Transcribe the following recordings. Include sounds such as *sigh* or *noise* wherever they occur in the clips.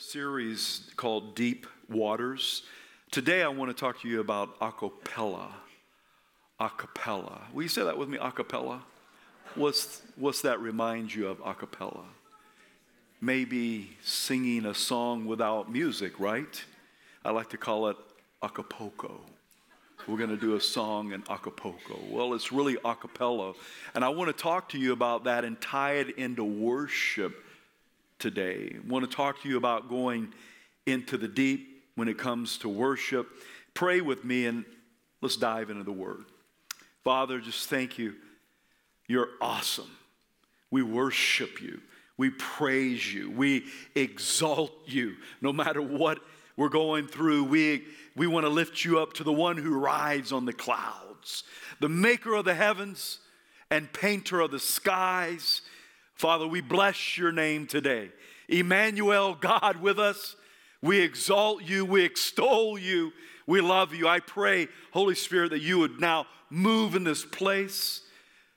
series called Deep Waters. Today I want to talk to you about acapella. Acapella. Will you say that with me? Acapella. What's, what's that remind you of acapella? Maybe singing a song without music, right? I like to call it acapulco. We're going to do a song in Acapulco. Well, it's really acapella. And I want to talk to you about that and tie it into worship today. I want to talk to you about going into the deep when it comes to worship. Pray with me and let's dive into the word. Father, just thank you. You're awesome. We worship you. We praise you. We exalt you. No matter what we're going through, we, we want to lift you up to the one who rides on the clouds, the maker of the heavens and painter of the skies Father, we bless your name today. Emmanuel, God with us. We exalt you, we extol you, we love you. I pray, Holy Spirit, that you would now move in this place.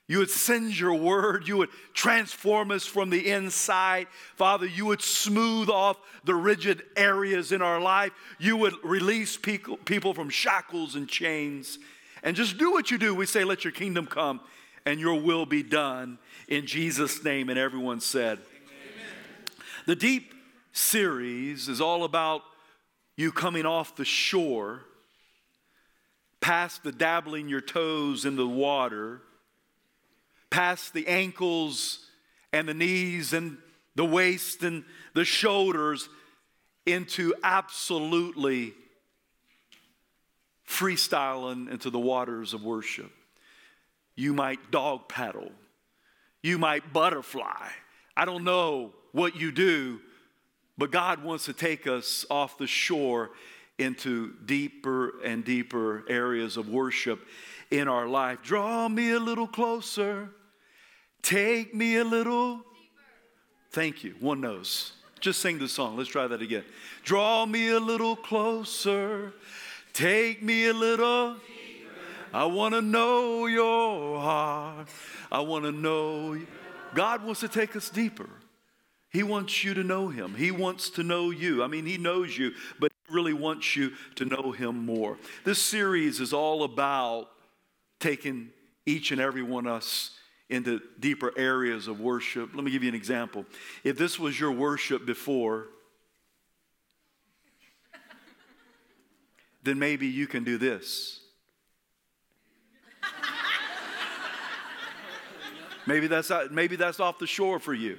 You would send your word. You would transform us from the inside. Father, you would smooth off the rigid areas in our life. You would release people, from shackles and chains. And just do what you do. We say, let your kingdom come and your will be done in Jesus' name. And everyone said, Amen. The Deep series is all about you coming off the shore, past the dabbling your toes in the water, past the ankles and the knees and the waist and the shoulders into absolutely freestyling into the waters of worship. You might dog paddle you might butterfly. I don't know what you do, but God wants to take us off the shore into deeper and deeper areas of worship in our life. Draw me a little closer. Take me a little. Thank you. One knows. Just sing the song. Let's try that again. Draw me a little closer. Take me a little. I want to know your heart. I want to know. God wants to take us deeper. He wants you to know Him. He wants to know you. I mean, He knows you, but He really wants you to know Him more. This series is all about taking each and every one of us into deeper areas of worship. Let me give you an example. If this was your worship before, then maybe you can do this. Maybe that's, maybe that's off the shore for you.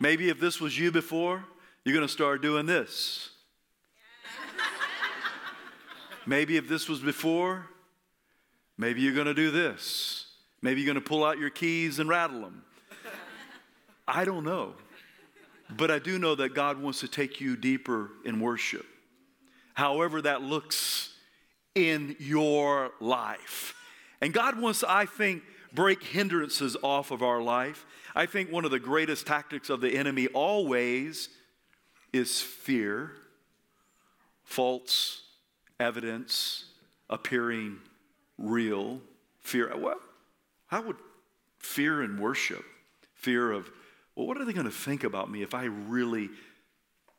Maybe if this was you before, you're going to start doing this. Maybe if this was before, maybe you're going to do this. Maybe you're going to pull out your keys and rattle them. I don't know. But I do know that God wants to take you deeper in worship. However, that looks in your life. And God wants, I think, break hindrances off of our life. I think one of the greatest tactics of the enemy always is fear, false evidence appearing real. Fear. Well, how would fear and worship? Fear of, well, what are they going to think about me if I really,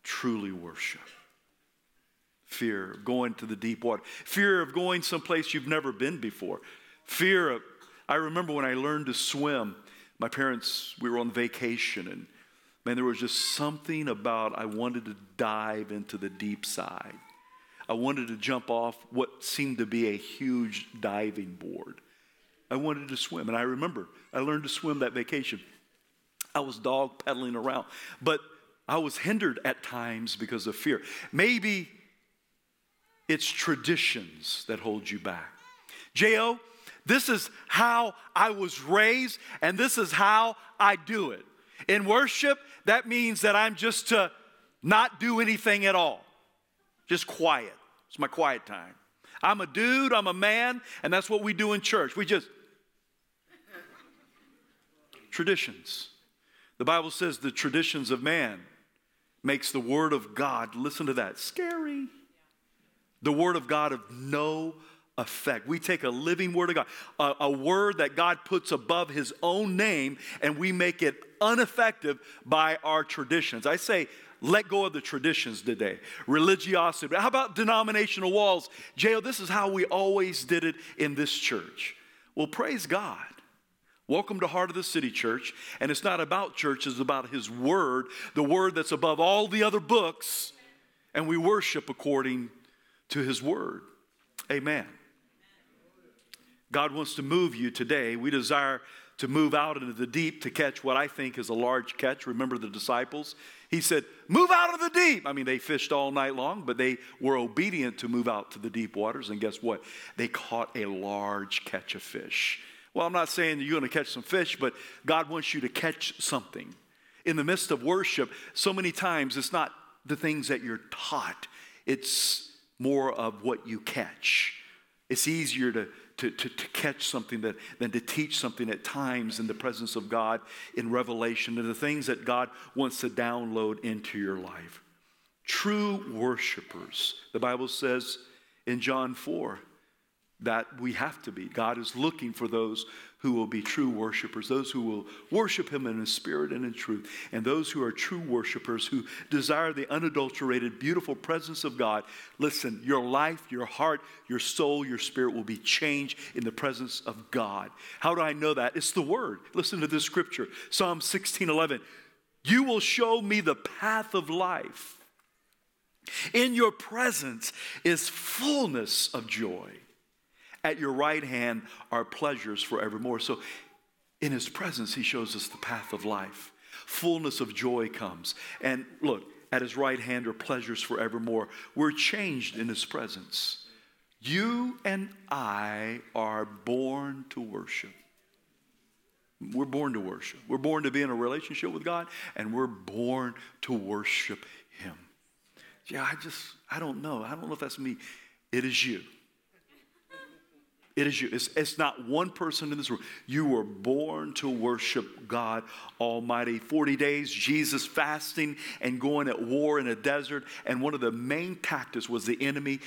truly worship? Fear of going to the deep water. Fear of going someplace you've never been before. Fear of I remember when I learned to swim, my parents, we were on vacation, and man, there was just something about I wanted to dive into the deep side. I wanted to jump off what seemed to be a huge diving board. I wanted to swim, and I remember I learned to swim that vacation. I was dog pedaling around, but I was hindered at times because of fear. Maybe it's traditions that hold you back. J.O., this is how I was raised, and this is how I do it. In worship, that means that I'm just to not do anything at all, just quiet. It's my quiet time. I'm a dude, I'm a man, and that's what we do in church. We just *laughs* traditions. The Bible says the traditions of man makes the word of God, listen to that, scary. The word of God of no effect. We take a living word of God, a, a, word that God puts above his own name, and we make it ineffective by our traditions. I say, let go of the traditions today. Religiosity. How about denominational walls? J.O., this is how we always did it in this church. Well, praise God. Welcome to Heart of the City Church. And it's not about church, it's about His Word, the Word that's above all the other books. And we worship according to His Word. Amen. God wants to move you today. We desire to move out into the deep to catch what I think is a large catch. Remember the disciples? He said, Move out of the deep. I mean, they fished all night long, but they were obedient to move out to the deep waters. And guess what? They caught a large catch of fish. Well, I'm not saying you're going to catch some fish, but God wants you to catch something. In the midst of worship, so many times it's not the things that you're taught, it's more of what you catch. It's easier to to, to, to catch something that, than to teach something at times in the presence of God in revelation and the things that God wants to download into your life. True worshipers, the Bible says in John 4 that we have to be. God is looking for those who will be true worshipers, those who will worship Him in spirit and in truth, and those who are true worshipers who desire the unadulterated, beautiful presence of God. Listen, your life, your heart, your soul, your spirit will be changed in the presence of God. How do I know that? It's the Word. Listen to this scripture Psalm 16 11. You will show me the path of life. In your presence is fullness of joy. At your right hand are pleasures forevermore. So, in his presence, he shows us the path of life. Fullness of joy comes. And look, at his right hand are pleasures forevermore. We're changed in his presence. You and I are born to worship. We're born to worship. We're born to be in a relationship with God, and we're born to worship Him. Yeah, I just, I don't know. I don't know if that's me. It is you. It is you. It's, it's, not one person in this room. You were born to worship God Almighty. 40 days, Jesus fasting and going at war in a desert. And one of the main tactics was the enemy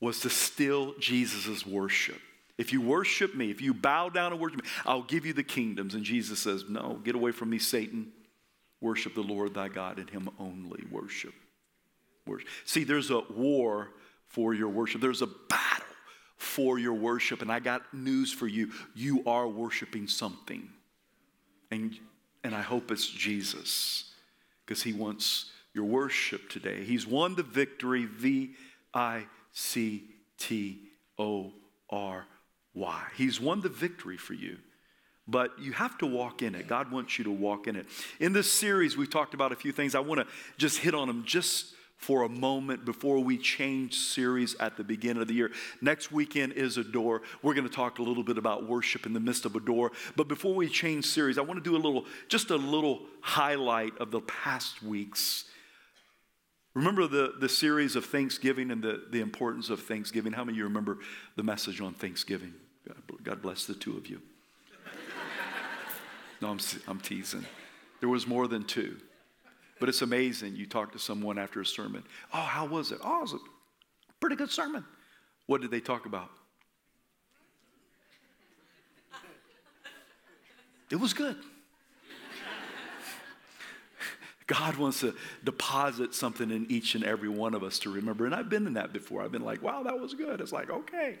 was to steal Jesus' worship. If you worship me, if you bow down and worship me, I'll give you the kingdoms. And Jesus says, No, get away from me, Satan. Worship the Lord thy God and him only worship. worship. See, there's a war for your worship, there's a battle for your worship. And I got news for you. You are worshiping something. And, and I hope it's Jesus because he wants your worship today. He's won the victory V I C T O R Y. He's won the victory for you. But you have to walk in it. God wants you to walk in it. In this series, we've talked about a few things. I want to just hit on them just for a moment before we change series at the beginning of the year. Next weekend is Adore. We're going to talk a little bit about worship in the midst of Adore. But before we change series, I want to do a little, just a little highlight of the past weeks. Remember the, the series of Thanksgiving and the, the importance of Thanksgiving? How many of you remember the message on Thanksgiving? God bless the two of you. *laughs* No, I'm, I'm teasing. There was more than two. But it's amazing. You talk to someone after a sermon. Oh, how was it? Oh, it was a pretty good sermon. What did they talk about? It was good. God wants to deposit something in each and every one of us to remember. And I've been in that before. I've been like, wow, that was good. It's like, okay.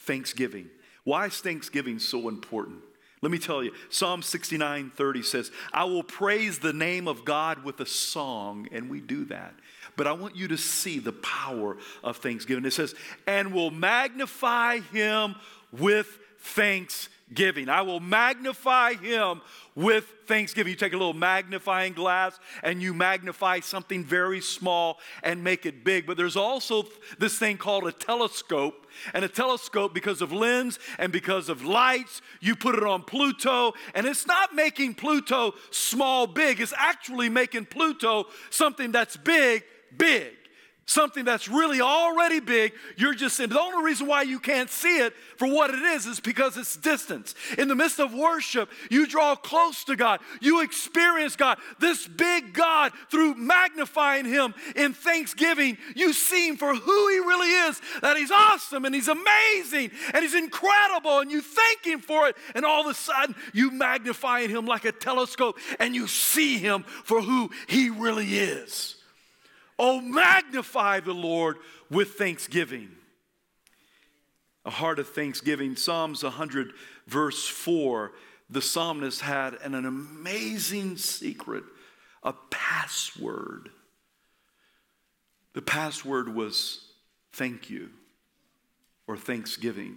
Thanksgiving. Why is Thanksgiving so important? Let me tell you, Psalm 69 30 says, I will praise the name of God with a song, and we do that. But I want you to see the power of thanksgiving. It says, and will magnify him with thanksgiving giving. I will magnify him with thanksgiving. You take a little magnifying glass and you magnify something very small and make it big. But there's also this thing called a telescope. And a telescope, because of lens and because of lights, you put it on Pluto, and it's not making Pluto small big, it's actually making Pluto something that's big, big. Something that's really already big. You're just in. The only reason why you can't see it for what it is is because it's distance. In the midst of worship, you draw close to God. You experience God, this big God, through magnifying Him in thanksgiving. You see Him for who He really is that He's awesome and He's amazing and He's incredible, and you thank Him for it. And all of a sudden, you magnify Him like a telescope and you see Him for who He really is. Oh, magnify the Lord with thanksgiving. A heart of thanksgiving. Psalms 100, verse 4, the psalmist had an, an amazing secret, a password. The password was thank you or thanksgiving.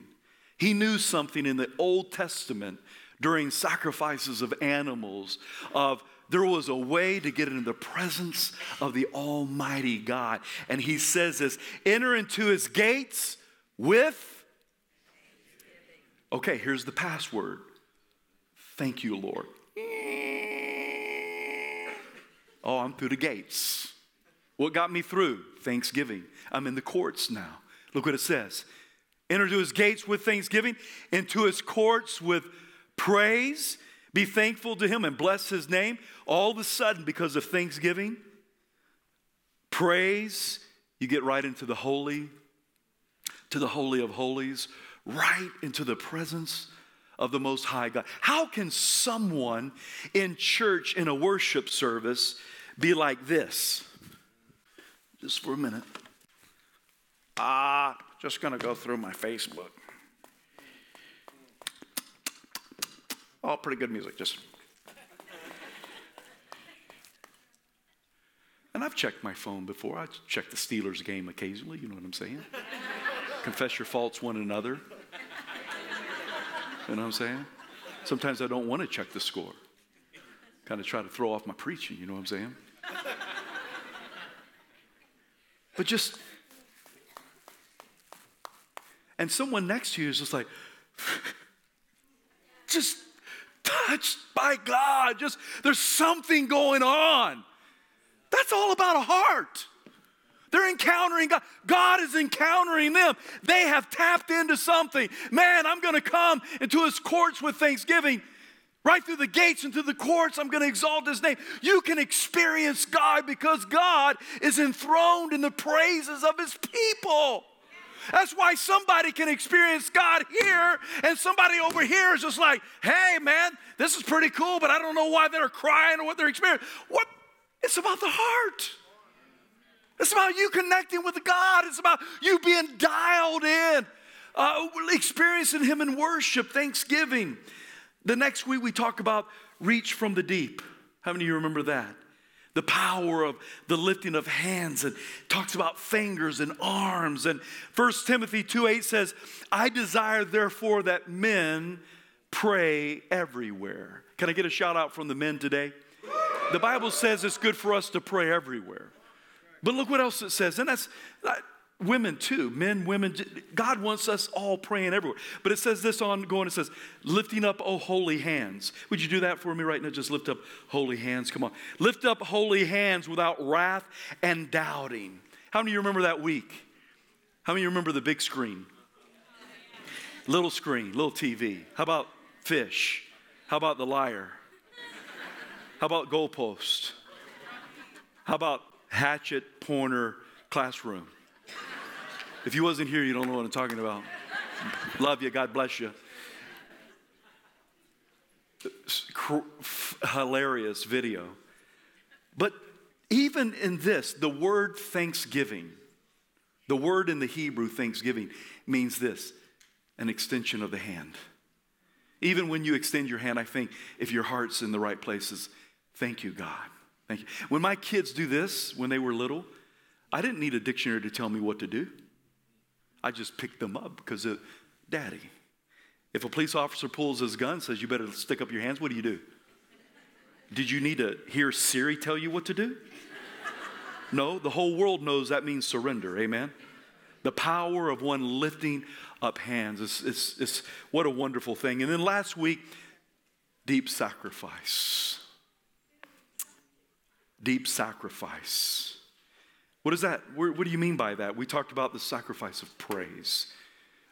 He knew something in the Old Testament during sacrifices of animals, of there was a way to get into the presence of the Almighty God. And he says this enter into his gates with. Okay, here's the password. Thank you, Lord. Oh, I'm through the gates. What got me through? Thanksgiving. I'm in the courts now. Look what it says. Enter to his gates with thanksgiving, into his courts with praise. Be thankful to him and bless his name. All of a sudden, because of thanksgiving, praise, you get right into the holy, to the holy of holies, right into the presence of the Most High God. How can someone in church in a worship service be like this? Just for a minute. Ah, just gonna go through my Facebook. All pretty good music, just. And I've checked my phone before. I check the Steelers game occasionally, you know what I'm saying? Confess your faults one another. You know what I'm saying? Sometimes I don't want to check the score. Kind of try to throw off my preaching, you know what I'm saying? But just, and someone next to you is just like, *laughs* just touched by God. Just there's something going on. That's all about a heart. They're encountering God. God is encountering them. They have tapped into something. Man, I'm going to come into his courts with thanksgiving. Right through the gates and through the courts, I'm going to exalt his name. You can experience God because God is enthroned in the praises of his people. That's why somebody can experience God here and somebody over here is just like, hey, man, this is pretty cool, but I don't know why they're crying or what they're experiencing. What? It's about the heart. It's about you connecting with God. It's about you being dialed in, uh, experiencing Him in worship, thanksgiving. The next week we talk about reach from the deep. How many of you remember that? The power of the lifting of hands and talks about fingers and arms. And 1 Timothy 2 8 says, I desire therefore that men pray everywhere. Can I get a shout out from the men today? The Bible says it's good for us to pray everywhere. But look what else it says. And that's women too, men, women. God wants us all praying everywhere. But it says this on going, it says, lifting up, oh, holy hands. Would you do that for me right now? Just lift up holy hands. Come on. Lift up holy hands without wrath and doubting. How many of you remember that week? How many of you remember the big screen? Little screen, little TV. How about fish? How about the liar? How about goalpost? How about hatchet, pointer, classroom? If you wasn't here, you don't know what I'm talking about. Love you. God bless you. Hilarious video. But even in this, the word thanksgiving, the word in the Hebrew thanksgiving means this an extension of the hand. Even when you extend your hand, I think if your heart's in the right places, thank you, God. Thank you. When my kids do this when they were little, I didn't need a dictionary to tell me what to do. I just picked them up because of daddy. If a police officer pulls his gun says, You better stick up your hands, what do you do? Did you need to hear Siri tell you what to do? No, the whole world knows that means surrender. Amen. The power of one lifting up hands. It's what a wonderful thing. And then last week, deep sacrifice. Deep sacrifice. What is that? What do you mean by that? We talked about the sacrifice of praise.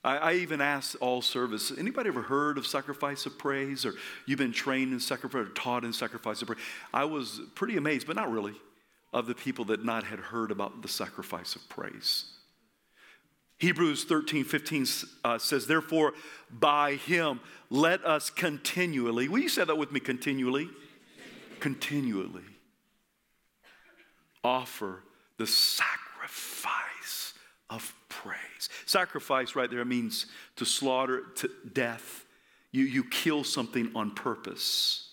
I, even asked all service, anybody ever heard of sacrifice of praise? Or you've been trained in sacrifice or taught in sacrifice of praise? I was pretty amazed, but not really, of the people that not had heard about the sacrifice of praise. Hebrews 13, 15 uh, says, Therefore, by him let us continually, will you say that with me continually? Continually offer the sacrifice of praise. Sacrifice, right there, means to slaughter, to death. You, you kill something on purpose.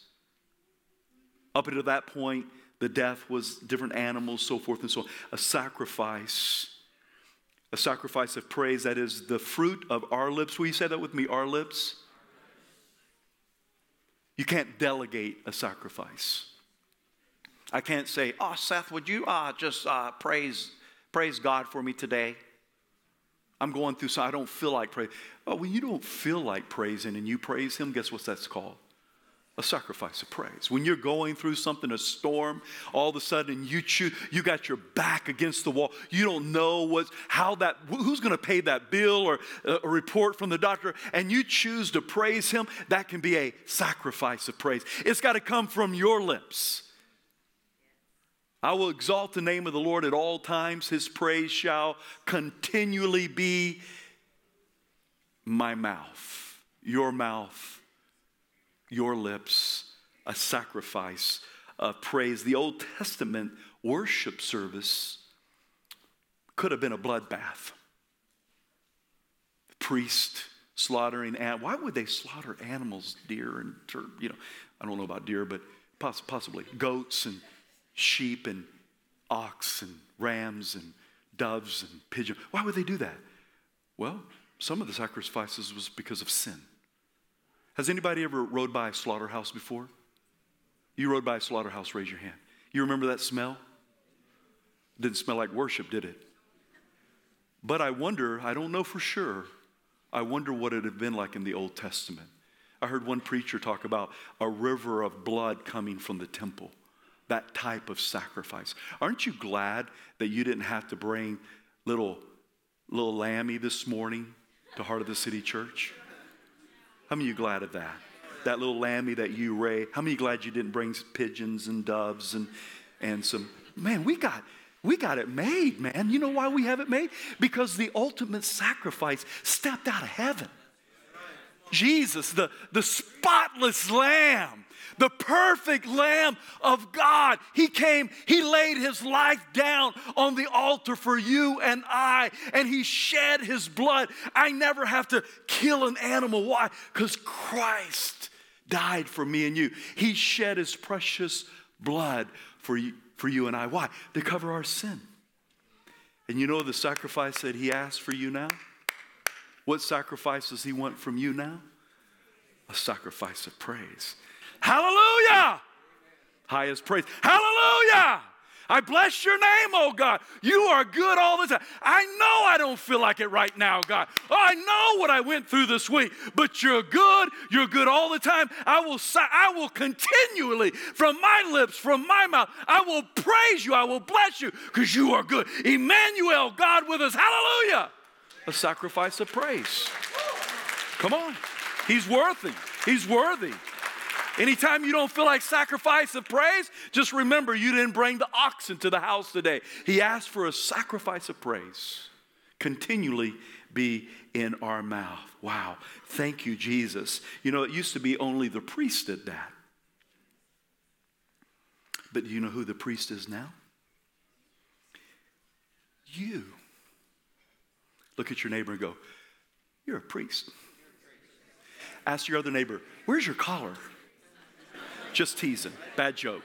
Up until that point, the death was different animals, so forth and so on. A sacrifice, a sacrifice of praise that is the fruit of our lips. Will you say that with me? Our lips? You can't delegate a sacrifice. I can't say, "Oh, Seth, would you uh, just uh, praise praise God for me today?" I'm going through so I don't feel like praise. Oh, when you don't feel like praising and you praise Him, guess what that's called? A sacrifice of praise. When you're going through something, a storm, all of a sudden you choose, you got your back against the wall. You don't know what, how that, who's going to pay that bill or a report from the doctor, and you choose to praise Him. That can be a sacrifice of praise. It's got to come from your lips. I will exalt the name of the Lord at all times. His praise shall continually be my mouth, your mouth, your lips, a sacrifice of praise. The Old Testament worship service could have been a bloodbath. The priest slaughtering animals. Why would they slaughter animals, deer and, you know, I don't know about deer, but possibly goats and sheep and ox and rams and doves and pigeons. Why would they do that? Well, some of the sacrifices was because of sin. Has anybody ever rode by a slaughterhouse before? You rode by a slaughterhouse, raise your hand. You remember that smell? didn't smell like worship, did it? But I wonder, I don't know for sure, I wonder what it had been like in the Old Testament. I heard one preacher talk about a river of blood coming from the temple that type of sacrifice. Aren't you glad that you didn't have to bring little, little lammy this morning to Heart of the City Church? How many of you glad of that? That little lammy that you raised. How many glad you didn't bring pigeons and doves and, and some? Man, we got, we got it made, man. You know why we have it made? Because the ultimate sacrifice stepped out of heaven. Jesus, the, the spotless lamb, the perfect Lamb of God. He came, He laid His life down on the altar for you and I, and He shed His blood. I never have to kill an animal. Why? Because Christ died for me and you. He shed His precious blood for you, for you and I. Why? To cover our sin. And you know the sacrifice that He asked for you now? What sacrifice does He want from you now? A sacrifice of praise. Hallelujah. Highest praise. Hallelujah. I bless your name, oh God. You are good all the time. I know I don't feel like it right now, God. Oh, I know what I went through this week, but you're good. You're good all the time. I will, I will continually, from my lips, from my mouth, I will praise you. I will bless you because you are good. Emmanuel, God with us. Hallelujah. A sacrifice of praise. Come on. He's worthy. He's worthy. Anytime you don't feel like sacrifice of praise, just remember you didn't bring the oxen to the house today. He asked for a sacrifice of praise. Continually be in our mouth. Wow. Thank you, Jesus. You know, it used to be only the priest did that. But do you know who the priest is now? You. Look at your neighbor and go, You're a priest. Ask your other neighbor, Where's your collar? Just teasing. Bad joke.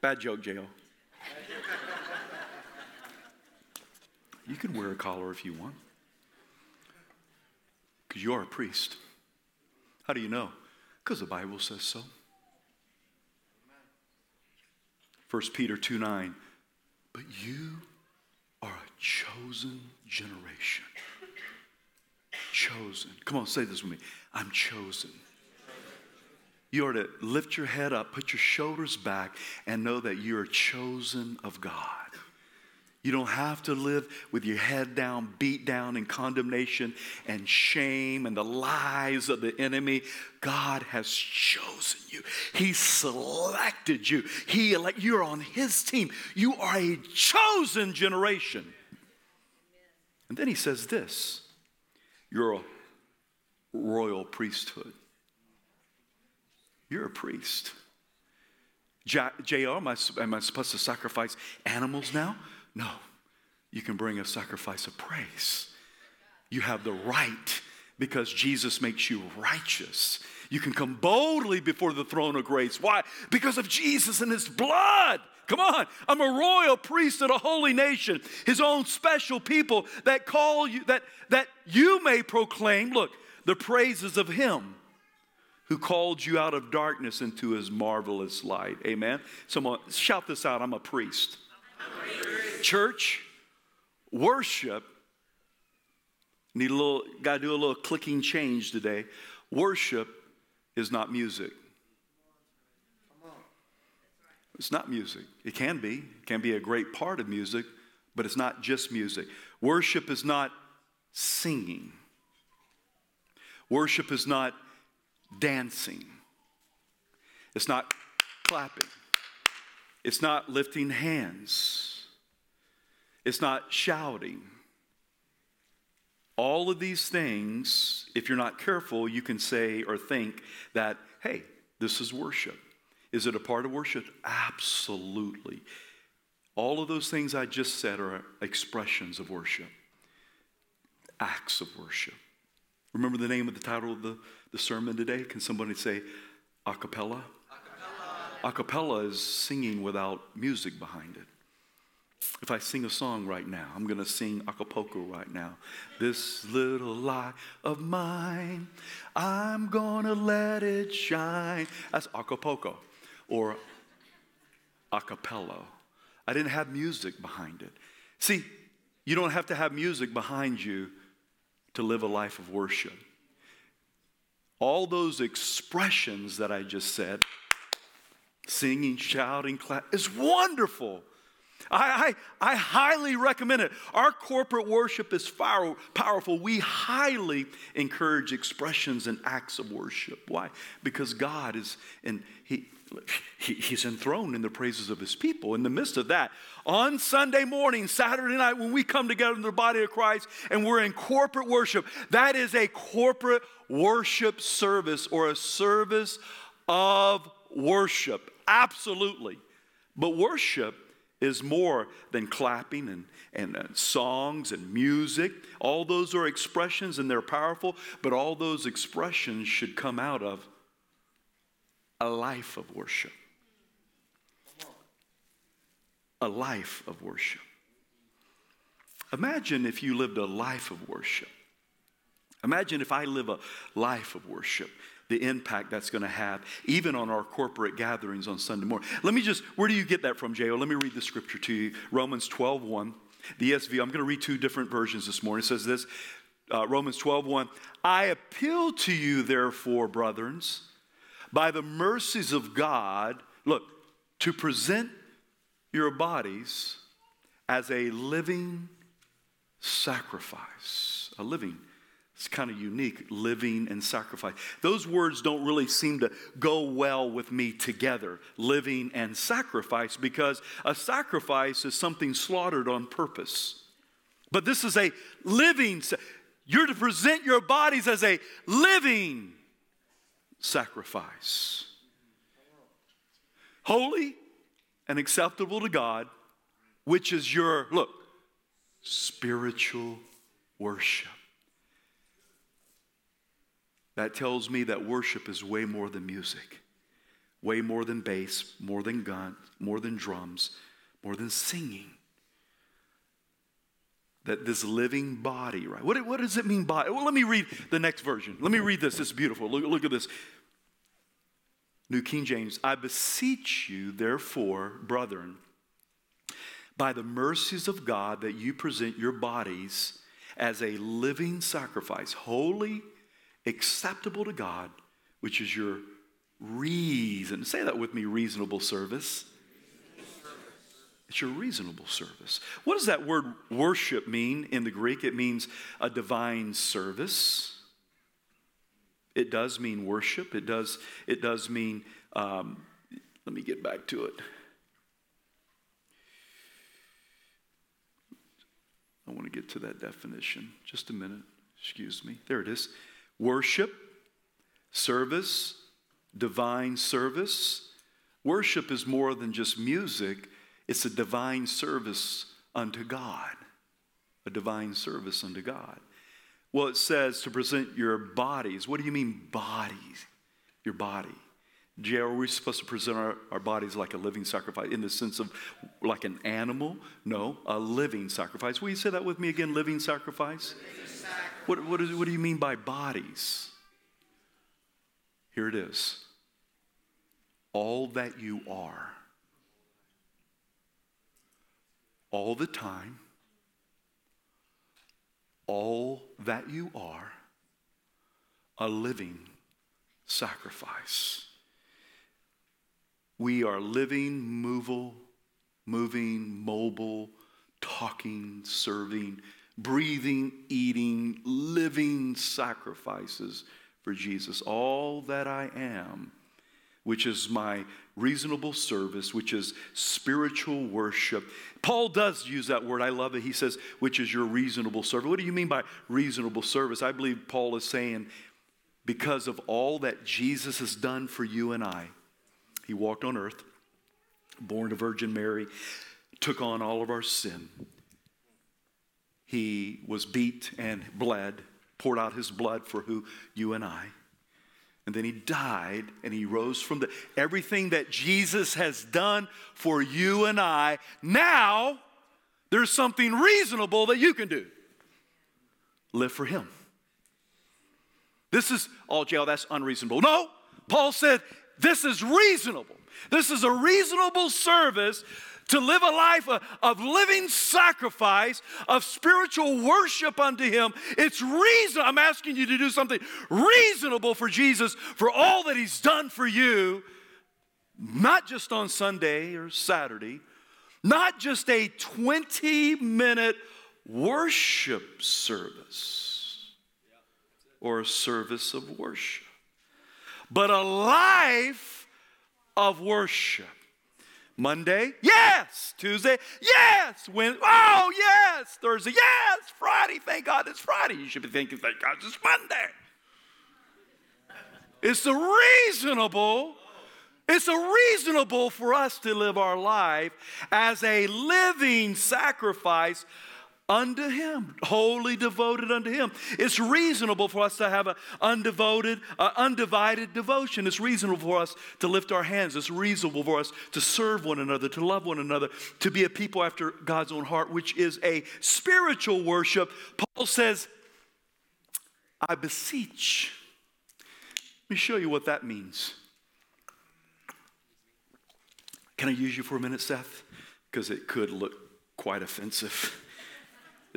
Bad joke, J.O. You can wear a collar if you want. Because you are a priest. How do you know? Because the Bible says so. 1 Peter 2 9. But you are a chosen generation chosen. Come on, say this with me. I'm chosen. You are to lift your head up, put your shoulders back, and know that you are chosen of God. You don't have to live with your head down, beat down in condemnation and shame and the lies of the enemy. God has chosen you. He selected you. He like you're on his team. You are a chosen generation. And then he says this. You're a royal priesthood. You're a priest. JR, am I, am I supposed to sacrifice animals now? No, you can bring a sacrifice of praise. You have the right because Jesus makes you righteous. You can come boldly before the throne of grace. Why? Because of Jesus and his blood. Come on, I'm a royal priest of a holy nation, his own special people that call you, that, that you may proclaim, look, the praises of him who called you out of darkness into his marvelous light. Amen. Someone shout this out I'm a priest. Church, worship, need a little, got to do a little clicking change today. Worship is not music. It's not music. It can be. It can be a great part of music, but it's not just music. Worship is not singing. Worship is not dancing. It's not clapping. It's not lifting hands. It's not shouting. All of these things, if you're not careful, you can say or think that, hey, this is worship. Is it a part of worship? Absolutely. All of those things I just said are expressions of worship, acts of worship. Remember the name of the title of the, the sermon today? Can somebody say a cappella? A cappella is singing without music behind it. If I sing a song right now, I'm going to sing Acapulco right now. This little light of mine, I'm going to let it shine. That's Acapulco or acapella. I didn't have music behind it. See, you don't have to have music behind you to live a life of worship. All those expressions that I just said, singing, shouting, clap, is wonderful. I, I, I, highly recommend it. Our corporate worship is far, powerful. We highly encourage expressions and acts of worship. Why? Because God is, and he, he, He's enthroned in the praises of His people. In the midst of that, on Sunday morning, Saturday night, when we come together in the body of Christ and we're in corporate worship, that is a corporate worship service or a service of worship. Absolutely. But worship is more than clapping and, and uh, songs and music. All those are expressions and they're powerful, but all those expressions should come out of a life of worship. A life of worship. Imagine if you lived a life of worship. Imagine if I live a life of worship the impact that's going to have, even on our corporate gatherings on Sunday morning. Let me just, where do you get that from, J.O.? Let me read the scripture to you Romans 12 1. The ESV, I'm going to read two different versions this morning. It says this uh, Romans 12 1. I appeal to you, therefore, brethren, by the mercies of God, look, to present your bodies as a living sacrifice, a living it's kind of unique, living and sacrifice. Those words don't really seem to go well with me together, living and sacrifice, because a sacrifice is something slaughtered on purpose. But this is a living, you're to present your bodies as a living sacrifice. Holy and acceptable to God, which is your, look, spiritual worship. That tells me that worship is way more than music, way more than bass, more than gun, more than drums, more than singing. That this living body, right? What, what does it mean by? Well, let me read the next version. Let me read this. It's beautiful. Look, look at this. New King James. I beseech you, therefore, brethren, by the mercies of God, that you present your bodies as a living sacrifice, holy acceptable to God, which is your reason. Say that with me reasonable service. It's your reasonable service. What does that word worship mean in the Greek? It means a divine service. It does mean worship. It does, it does mean, um, let me get back to it. I want to get to that definition. Just a minute. Excuse me. There it is. Worship, service, divine service. Worship is more than just music, it's a divine service unto God. A divine service unto God. Well, it says to present your bodies. What do you mean, bodies? Your body. Jay, are we supposed to present our, our bodies like a living sacrifice in the sense of like an animal? No, a living sacrifice. Will you say that with me again? Living sacrifice? Living sacrifice. What, what, is, what do you mean by bodies? Here it is all that you are, all the time, all that you are, a living sacrifice. We are living, movable, moving, mobile, talking, serving, breathing, eating, living sacrifices for Jesus. All that I am which is my reasonable service, which is spiritual worship. Paul does use that word. I love it. He says, which is your reasonable service. What do you mean by reasonable service? I believe Paul is saying, because of all that Jesus has done for you and I, he walked on earth, born to Virgin Mary, took on all of our sin. He was beat and bled, poured out his blood for who you and I and then he died and he rose from the everything that Jesus has done for you and I. Now there's something reasonable that you can do. Live for him. This is, oh, J.O., that's unreasonable. No, Paul said, this is reasonable. This is a reasonable service to live a life of living sacrifice, of spiritual worship unto Him. It's reason. I'm asking you to do something reasonable for Jesus for all that He's done for you, not just on Sunday or Saturday, not just a 20 minute worship service or a service of worship, but a life of worship. Monday, yes. Tuesday, yes. Wednesday, oh, yes. Thursday, yes. Friday, thank God it's Friday. You should be thinking, thank God it's Monday. It's a reasonable, it's a reasonable for us to live our life as a living sacrifice unto him wholly devoted unto him. It's reasonable for us to have an undevoted uh, undivided devotion. It's reasonable for us to lift our hands. It's reasonable for us to serve one another to love one another to be a people after god's own heart which is a spiritual worship. Paul says i beseech. Let me show you what that means. Can i use you for a minute seth? Because it could look quite offensive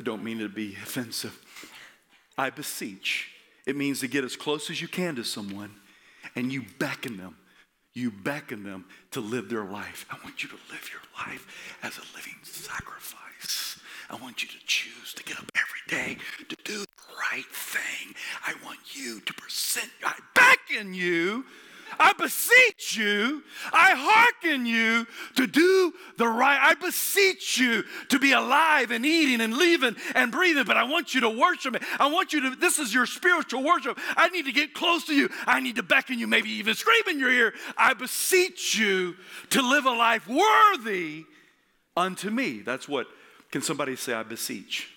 I don't mean to be offensive. I beseech. It means to get as close as you can to someone and you beckon them. You beckon them to live their life. I want you to live your life as a living sacrifice. I want you to choose to get up every day to do the right thing. I want you to present, I beckon you I beseech you, I hearken you to do the right. I beseech you to be alive and eating and living and breathing, but I want you to worship me. I want you to, this is your spiritual worship. I need to get close to you. I need to beckon you, maybe even scream in your ear. I beseech you to live a life worthy unto me. That's what, can somebody say, I beseech?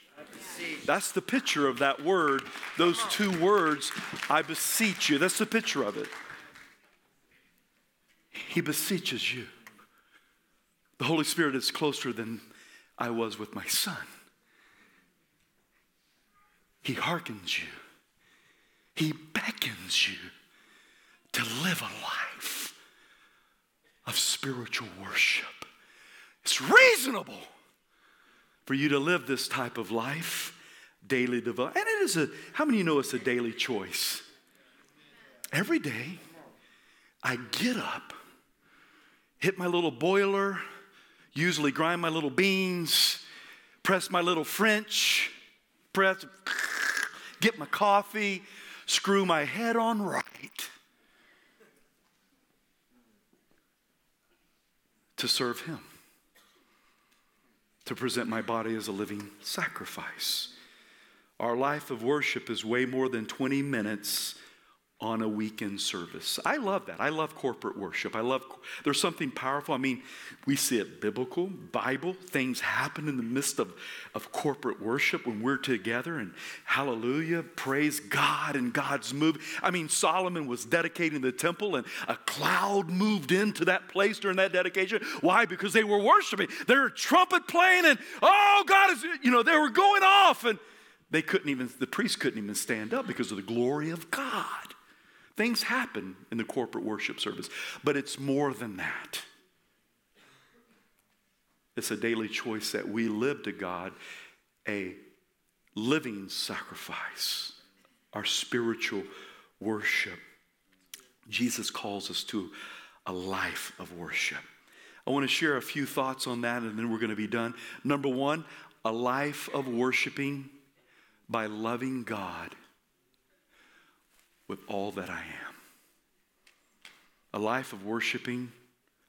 That's the picture of that word, those two words, I beseech you. That's the picture of it. He beseeches you. The Holy Spirit is closer than I was with my son. He hearkens you, He beckons you to live a life of spiritual worship. It's reasonable for you to live this type of life, daily devotion. And it is a, how many of you know it's a daily choice? Every day I get up, hit my little boiler, usually grind my little beans, press my little French, press, get my coffee, screw my head on right to serve Him, to present my body as a living sacrifice. Our life of worship is way more than 20 minutes on a weekend service. I love that. I love corporate worship. I love, there's something powerful. I mean, we see it biblical, Bible, things happen in the midst of, of corporate worship when we're together and hallelujah, praise God and God's move. I mean, Solomon was dedicating the temple and a cloud moved into that place during that dedication. Why? Because they were worshiping. They were trumpet playing and, oh, God is, you know, they were going off and they couldn't even, the priests couldn't even stand up because of the glory of God. Things happen in the corporate worship service, but it's more than that. It's a daily choice that we live to God a living sacrifice, our spiritual worship. Jesus calls us to a life of worship. I want to share a few thoughts on that and then we're going to be done. Number one, a life of worshiping by loving God with all that I am. A life of worshiping,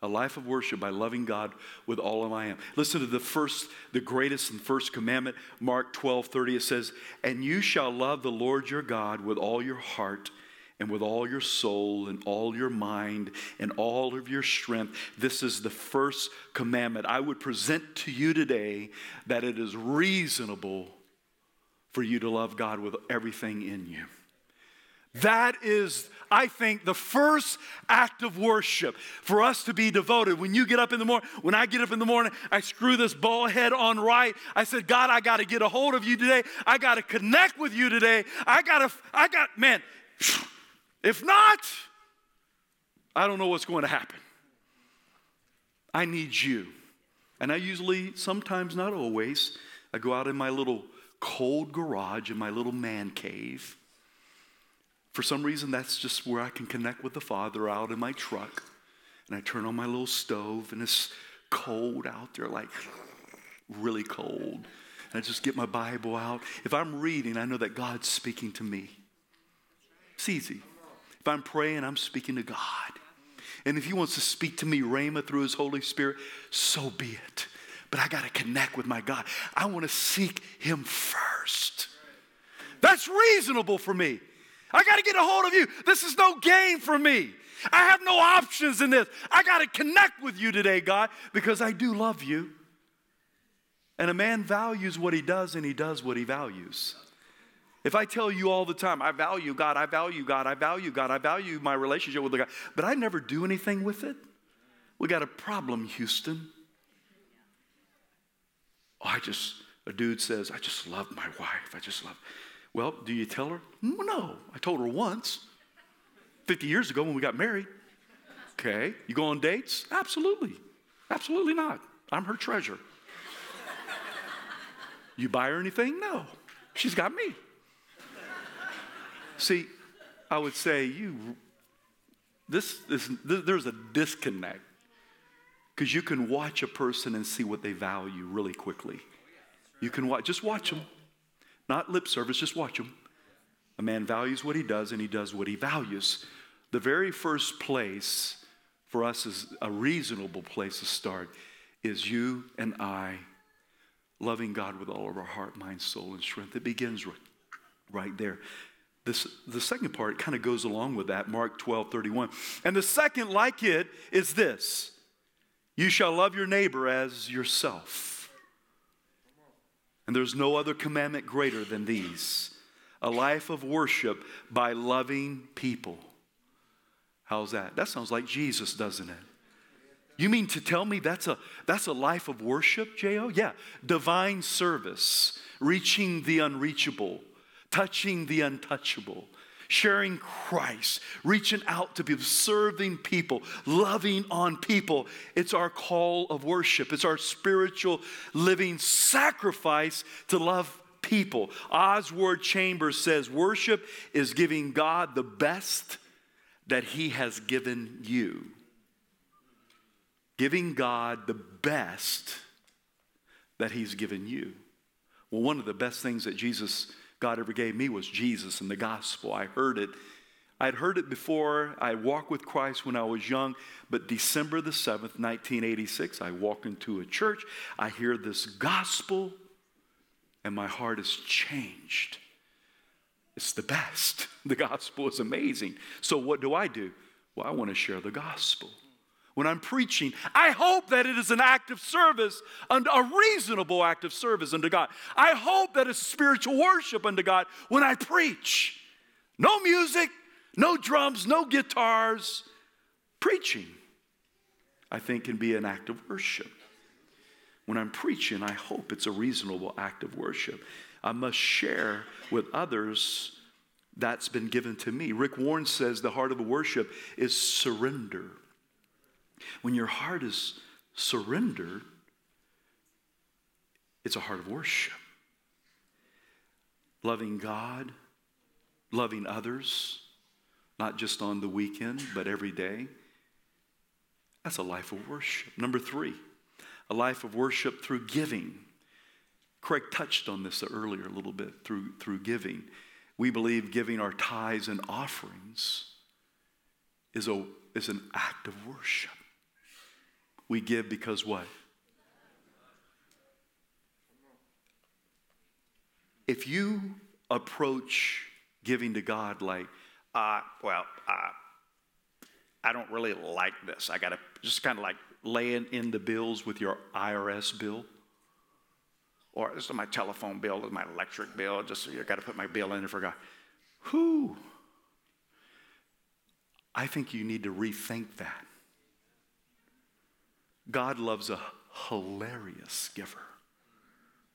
a life of worship by loving God with all of I am. Listen to the first, the greatest and first commandment, Mark 12 30. It says, And you shall love the Lord your God with all your heart and with all your soul and all your mind and all of your strength. This is the first commandment. I would present to you today that it is reasonable for you to love God with everything in you. That is, I think, the first act of worship for us to be devoted. When you get up in the morning, when I get up in the morning, I screw this ball head on right. I said, God, I got to get a hold of you today. I got to connect with you today. I got to, I got, man, *sniffs* if not, I don't know what's going to happen. I need you. And I usually, sometimes not always, I go out in my little cold garage, in my little man cave for some reason, that's just where I can connect with the Father out in my truck. And I turn on my little stove, and it's cold out there, like really cold. And I just get my Bible out. If I'm reading, I know that God's speaking to me. It's easy. If I'm praying, I'm speaking to God. And if He wants to speak to me, Rhema, through His Holy Spirit, so be it. But I got to connect with my God. I want to seek Him first. That's reasonable for me. I got to get a hold of you. This is no game for me. I have no options in this. I got to connect with you today, God, because I do love you. And a man values what he does and he does what he values. If I tell you all the time, I value God, I value God, I value God, I value my relationship with the God, but I never do anything with it, we got a problem, Houston. Oh, I just, a dude says, I just love my wife. I just love. Well, do you tell her? No, I told her once, 50 years ago when we got married. Okay, you go on dates? Absolutely. Absolutely not. I'm her treasure. You buy her anything? No. She's got me. See, I would say you this, this there's a disconnect because you can watch a person and see what they value really quickly. You can watch, just watch them. Not lip service, just watch them. A man values what he does and he does what he values. The very first place for us is a reasonable place to start is you and I loving God with all of our heart, mind, soul, and strength. It begins right, right there. This, the second part kind of goes along with that, Mark 12, 31. And the second, like it, is this You shall love your neighbor as yourself. And there's no other commandment greater than these a life of worship by loving people. How's that? That sounds like Jesus, doesn't it? You mean to tell me that's a that's a life of worship, J.O.? Yeah. Divine service, reaching the unreachable, touching the untouchable sharing Christ, reaching out to people, serving people, loving on people. It's our call of worship, it's our spiritual living sacrifice to love people. Oswald Chambers says worship is giving God the best that He has given you. Giving God the best that He's given you. Well, one of the best things that Jesus, God ever gave me was Jesus and the gospel. I heard it. I'd heard it before. I walked with Christ when I was young, but December the 7th, 1986, I walked into a church. I hear this gospel, and my heart is changed. It's the best. *laughs* The gospel is amazing. So, what do I do? Well, I want to share the gospel. When I'm preaching, I hope that it is an act of service, and a reasonable act of service unto God. I hope that it's spiritual worship unto God when I preach. No music, no drums, no guitars. Preaching, I think, can be an act of worship. When I'm preaching, I hope it's a reasonable act of worship. I must share with others that's been given to me. Rick Warren says the heart of worship is surrender. When your heart is surrendered, it's a heart of worship. Loving God, loving others, not just on the weekend, but every day. That's a life of worship. Number three, a life of worship through giving. Craig touched on this earlier a little bit through, through giving. We believe giving our tithes and offerings is, a, is an act of worship. We give because what? If you approach giving to God like, uh, well, uh, I don't really like this. I got to just kind of like laying in the bills with your IRS bill. Or this is my telephone bill, this is my electric bill. Just you got to put my bill in for God. Who? I think you need to rethink that. God loves a hilarious giver.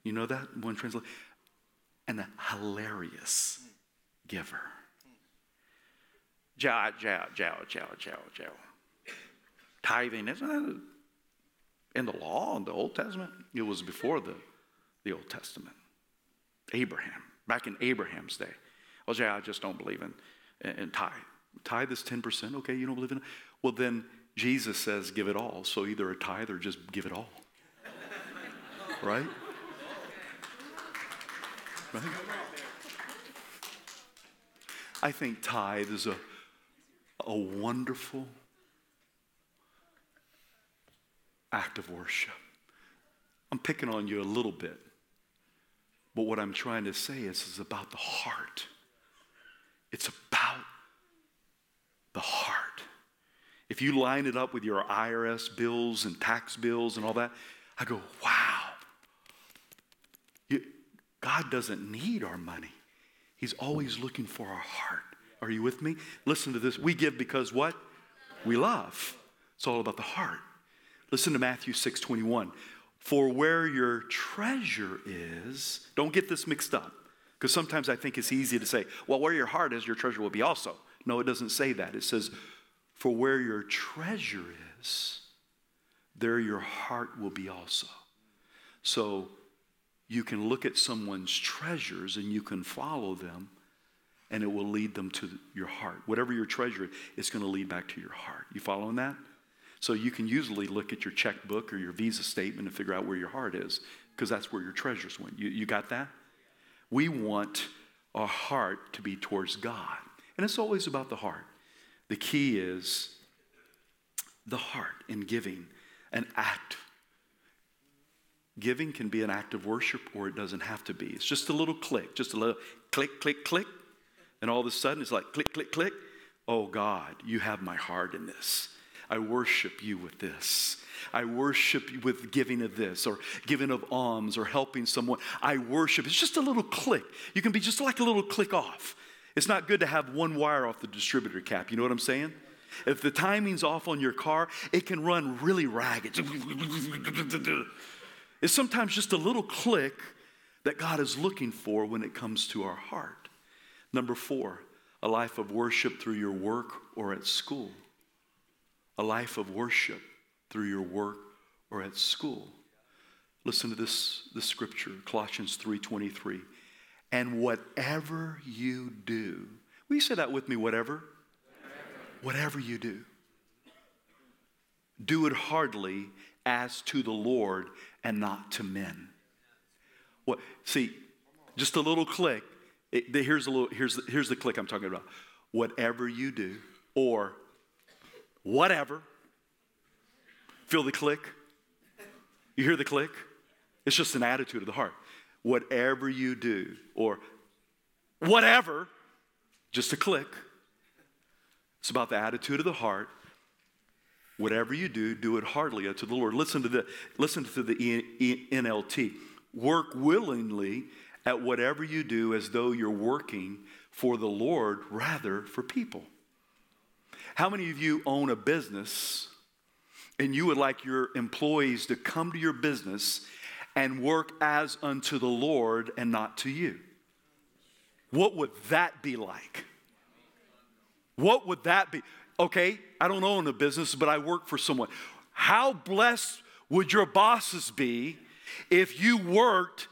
You know that one translation? And a hilarious giver. Jow, jow, jow, jow, jow, jow. Tithing, isn't that In the law, in the Old Testament, it was before the, the Old Testament. Abraham, back in Abraham's day. Oh, well, yeah, I just don't believe in, in, in tithe. Tithe is 10%. Okay, you don't believe in it? Well, then Jesus says give it all. So either a tithe or just give it all. right? Right? I think tithe is a, a wonderful act of worship. I'm picking on you a little bit, but what I'm trying to say is, is about the heart. It's about the heart. If you line it up with your IRS bills and tax bills and all that, I go, wow. God doesn't need our money. He's always looking for our heart. Are you with me? Listen to this. We give because what? We love. It's all about the heart. Listen to Matthew 6 21. For where your treasure is, don't get this mixed up. Because sometimes I think it's easy to say, well, where your heart is, your treasure will be also. No, it doesn't say that. It says, for where your treasure is, there your heart will be also. So you can look at someone's treasures and you can follow them, and it will lead them to your heart. Whatever your treasure is, it's going to lead back to your heart. You following that? So you can usually look at your checkbook or your visa statement and figure out where your heart is, because that's where your treasures went. You, you got that? We want our heart to be towards God. And it's always about the heart. The key is the heart in giving, an act. Giving can be an act of worship or it doesn't have to be. It's just a little click, just a little click, click, click. And all of a sudden it's like click, click, click. Oh God, you have my heart in this. I worship you with this. I worship you with giving of this or giving of alms or helping someone. I worship. It's just a little click. You can be just like a little click off. It's not good to have one wire off the distributor cap. You know what I'm saying? If the timing's off on your car, it can run really ragged. It's sometimes just a little click that God is looking for when it comes to our heart. Number four, a life of worship through your work or at school. A life of worship through your work or at school. Listen to this, this scripture, Colossians 3:23. And whatever you do, will you say that with me, whatever? whatever you do, do it heartily as to the Lord and not to men. What? See, just a little click. It, here's a little. Here's here's the click I'm talking about. Whatever you do, or whatever. Feel the click. You hear the click? It's just an attitude of the heart. Whatever you do, or whatever, just a click. It's about the attitude of the heart. Whatever you do, do it heartily unto the Lord. Listen to the, listen to the NLT. Work willingly at whatever you do as though you're working for the Lord rather for people. How many of you own a business and you would like your employees to come to your business and work as unto the Lord and not to you? What would that be like? What would that be? Okay, I don't own a business, but I work for someone. How blessed would your bosses be if you worked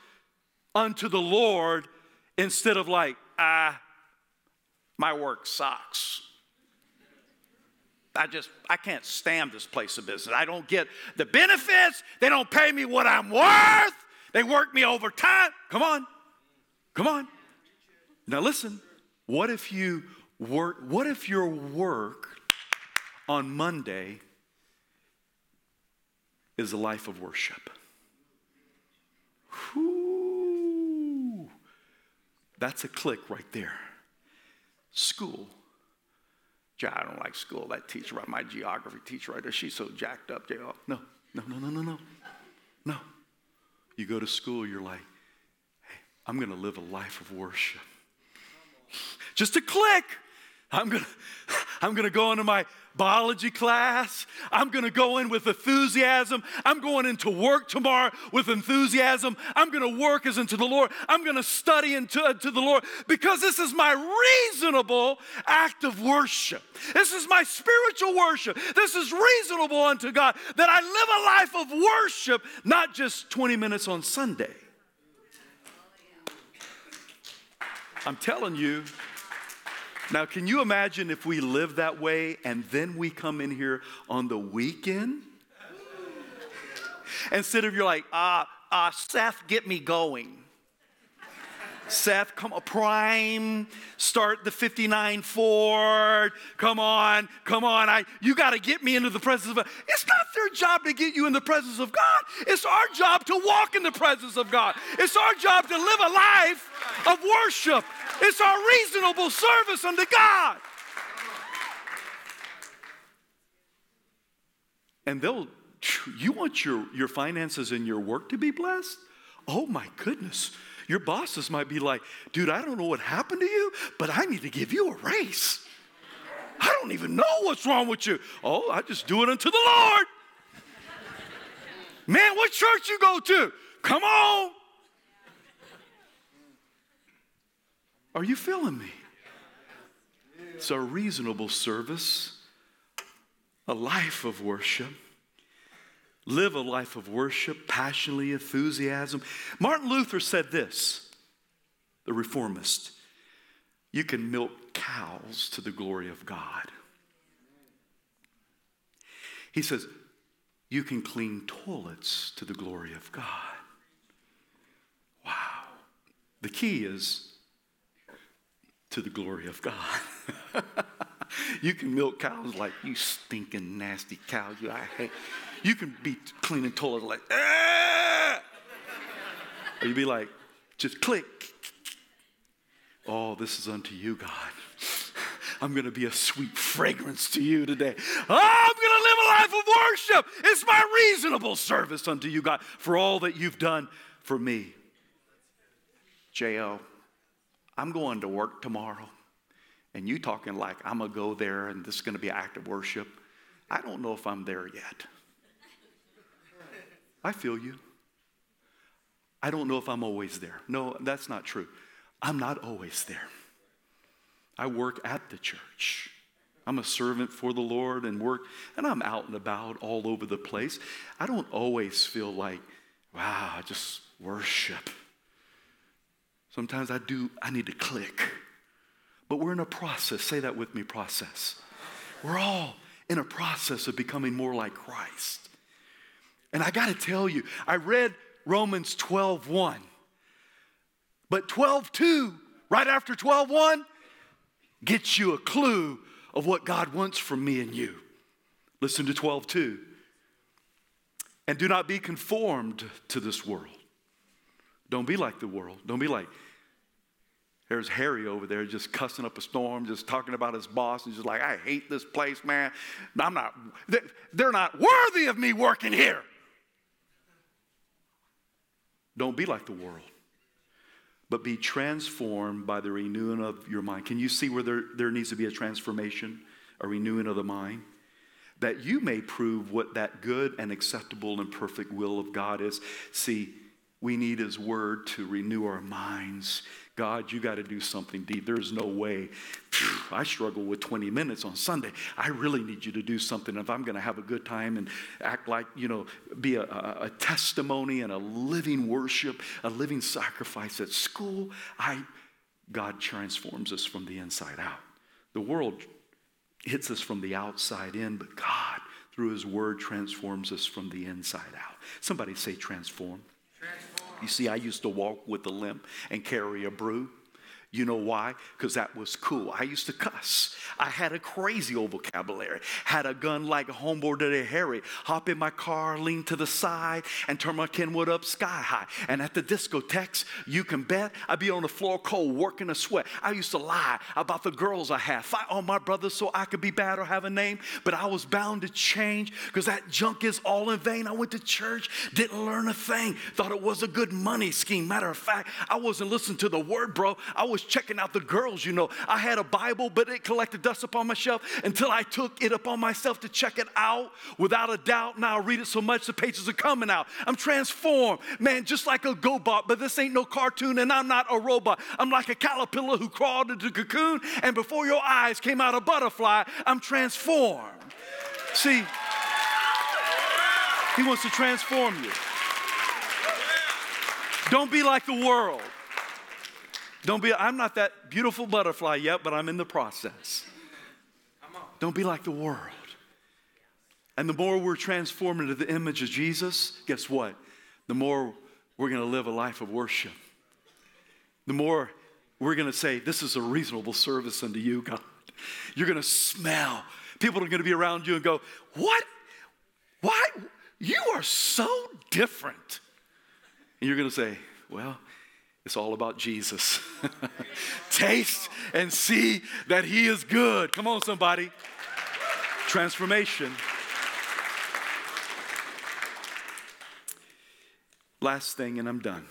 unto the Lord instead of like, ah, my work sucks. I just, I can't stand this place of business. I don't get the benefits. They don't pay me what I'm worth. They work me overtime. Come on. Come on. Now listen, what if you work, what if your work on Monday is a life of worship? Whew. That's a click right there. School. I don't like school. That teacher, my geography teacher right there, she's so jacked up. No, no, no, no, no, no. No. You go to school, you're like, hey, I'm going to live a life of worship. Just a click. I'm gonna, *laughs* I'm gonna go into my biology class. I'm gonna go in with enthusiasm. I'm going into work tomorrow with enthusiasm. I'm gonna work as unto the Lord. I'm gonna study into, into the Lord because this is my reasonable act of worship. This is my spiritual worship. This is reasonable unto God that I live a life of worship, not just 20 minutes on Sunday. I'm telling you, now, can you imagine if we live that way and then we come in here on the weekend? Instead of you're like, ah, uh, Seth, get me going. Seth, come on, prime, start the 59 Ford. Come on, come on. I, you got to get me into the presence of. It's not their job to get you in the presence of God. It's our job to walk in the presence of God. It's our job to live a life of worship. It's our reasonable service unto God. And they'll, you want your, your finances and your work to be blessed? Oh my goodness. Your bosses might be like, dude, I don't know what happened to you, but I need to give you a raise. I don't even know what's wrong with you. Oh, I just do it unto the Lord. Man, what church you go to? Come on. Are you feeling me? It's a reasonable service, a life of worship. Live a life of worship, passionately, enthusiasm. Martin Luther said this, the reformist you can milk cows to the glory of God. He says, you can clean toilets to the glory of God. Wow. The key is to the glory of God. *laughs* you can milk cows like you stinking nasty cow. You, I hate. You can be cleaning toilets like, ah! or you'd be like, just click. Oh, this is unto you, God. I'm going to be a sweet fragrance to you today. Oh, I'm going to live a life of worship. It's my reasonable service unto you, God, for all that you've done for me. J.O., I'm going to work tomorrow, and you talking like I'm going to go there and this is going to be act of worship. I don't know if I'm there yet. I feel you. I don't know if I'm always there. No, that's not true. I'm not always there. I work at the church. I'm a servant for the Lord and work, and I'm out and about all over the place. I don't always feel like, wow, I just worship. Sometimes I do, I need to click. But we're in a process. Say that with me process. We're all in a process of becoming more like Christ. And I got to tell you, I read Romans 12 1. But 12 2, right after 12 1, gets you a clue of what God wants from me and you. Listen to 12 2. And do not be conformed to this world. Don't be like the world. Don't be like, there's Harry over there just cussing up a storm, just talking about his boss, and just like, I hate this place, man. I'm not, they're not worthy of me working here. Don't be like the world, but be transformed by the renewing of your mind. Can you see where there, there needs to be a transformation, a renewing of the mind? That you may prove what that good and acceptable and perfect will of God is. See, we need His Word to renew our minds God, you got to do something deep. There's no way. I struggle with 20 minutes on Sunday. I really need you to do something. If I'm going to have a good time and act like, you know, be a, a, testimony and a living worship, a living sacrifice at school, I, God transforms us from the inside out. The world hits us from the outside in, but God, through His Word, transforms us from the inside out. Somebody say, transform. You see, I used to walk with a limp and carry a broom. You know why? Because that was cool. I used to cuss. I had a crazy old vocabulary. Had a gun like a homeboy a Harry. Hop in my car, lean to the side, and turn my Kenwood up sky high. And at the discotheques, you can bet I'd be on the floor cold, working a sweat. I used to lie about the girls I had, fight on my brothers so I could be bad or have a name. But I was bound to change because that junk is all in vain. I went to church, didn't learn a thing, thought it was a good money scheme. Matter of fact, I wasn't listening to the word, bro. I was checking out the girls, you know. I had a Bible, but it collected dust upon my shelf until I took it upon myself to check it out. Without a doubt, now I read it so much the pages are coming out. I'm transformed, man, just like a GoBot, but this ain't no cartoon and I'm not a robot. I'm like a caterpillar who crawled into a cocoon, and before your eyes came out a butterfly, I'm transformed. See, he wants to transform you. Don't be like the world. Don't be, I'm not that beautiful butterfly yet, but I'm in the process. Don't be like the world. And the more we're transformed into the image of Jesus, guess what? The more we're going to live a life of worship. The more we're going to say, This is a reasonable service unto you, God. You're going to smell. People are going to be around you and go, What? Why? You are so different. And you're going to say, Well, it's all about Jesus. *laughs* Taste and see that He is good. Come on, somebody. Transformation. Last thing, and I'm done.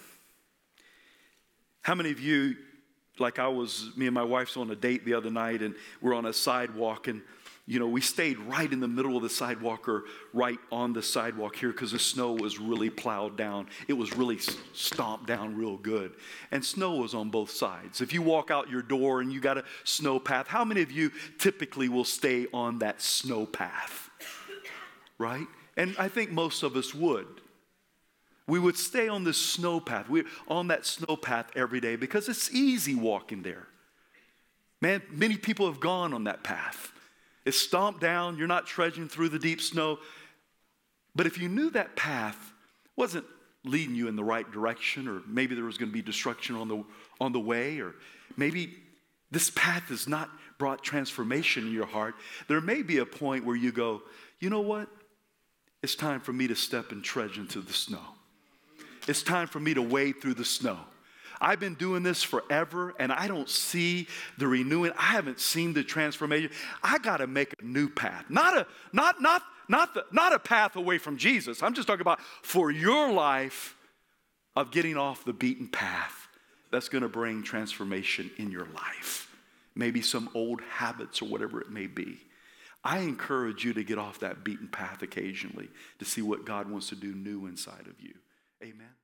How many of you, like I was, me and my wife's on a date the other night, and we're on a sidewalk, and you know, we stayed right in the middle of the sidewalk or right on the sidewalk here because the snow was really plowed down. It was really stomped down real good. And snow was on both sides. If you walk out your door and you got a snow path, how many of you typically will stay on that snow path? Right? And I think most of us would. We would stay on this snow path. We're on that snow path every day because it's easy walking there. Man, many people have gone on that path. It's stomped down. You're not trudging through the deep snow. But if you knew that path wasn't leading you in the right direction, or maybe there was going to be destruction on the, on the way, or maybe this path has not brought transformation in your heart, there may be a point where you go, you know what? It's time for me to step and trudge into the snow. It's time for me to wade through the snow. I've been doing this forever and I don't see the renewing. I haven't seen the transformation. I got to make a new path. Not a not not not the, not a path away from Jesus. I'm just talking about for your life of getting off the beaten path that's going to bring transformation in your life. Maybe some old habits or whatever it may be. I encourage you to get off that beaten path occasionally to see what God wants to do new inside of you. Amen.